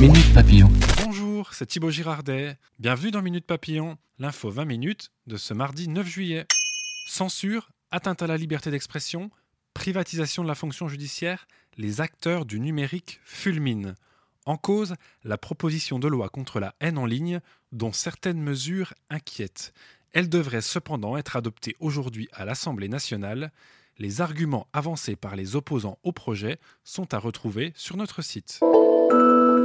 Minute Papillon. Bonjour, c'est Thibaut Girardet. Bienvenue dans Minute Papillon, l'info 20 minutes de ce mardi 9 juillet. Censure, atteinte à la liberté d'expression, privatisation de la fonction judiciaire, les acteurs du numérique fulminent. En cause, la proposition de loi contre la haine en ligne, dont certaines mesures inquiètent. Elle devrait cependant être adoptée aujourd'hui à l'Assemblée nationale. Les arguments avancés par les opposants au projet sont à retrouver sur notre site.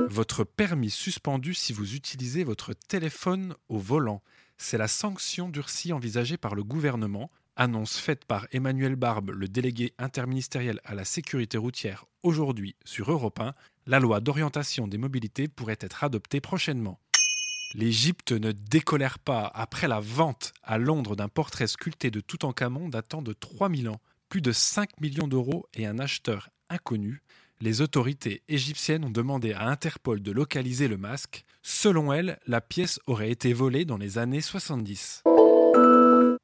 Votre permis suspendu si vous utilisez votre téléphone au volant. C'est la sanction durcie envisagée par le gouvernement Annonce faite par Emmanuel Barbe, le délégué interministériel à la sécurité routière, aujourd'hui sur Europe 1, la loi d'orientation des mobilités pourrait être adoptée prochainement. L'Égypte ne décolère pas après la vente à Londres d'un portrait sculpté de Toutankhamon datant de 3000 ans. Plus de 5 millions d'euros et un acheteur inconnu. Les autorités égyptiennes ont demandé à Interpol de localiser le masque. Selon elles, la pièce aurait été volée dans les années 70.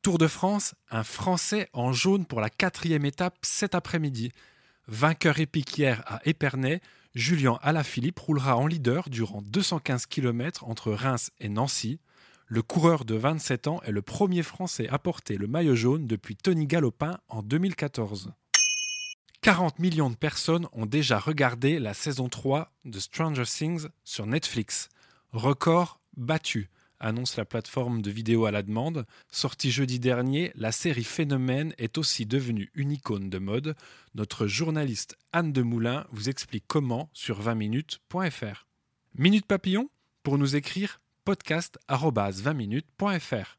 Tour de France, un Français en jaune pour la quatrième étape cet après-midi. Vainqueur épique hier à Épernay, Julien Alaphilippe roulera en leader durant 215 km entre Reims et Nancy. Le coureur de 27 ans est le premier Français à porter le maillot jaune depuis Tony Galopin en 2014. 40 millions de personnes ont déjà regardé la saison 3 de Stranger Things sur Netflix. Record battu annonce la plateforme de vidéo à la demande. Sortie jeudi dernier, la série Phénomène est aussi devenue une icône de mode. Notre journaliste Anne Demoulin vous explique comment sur 20minutes.fr. Minute Papillon pour nous écrire podcast@20minutes.fr.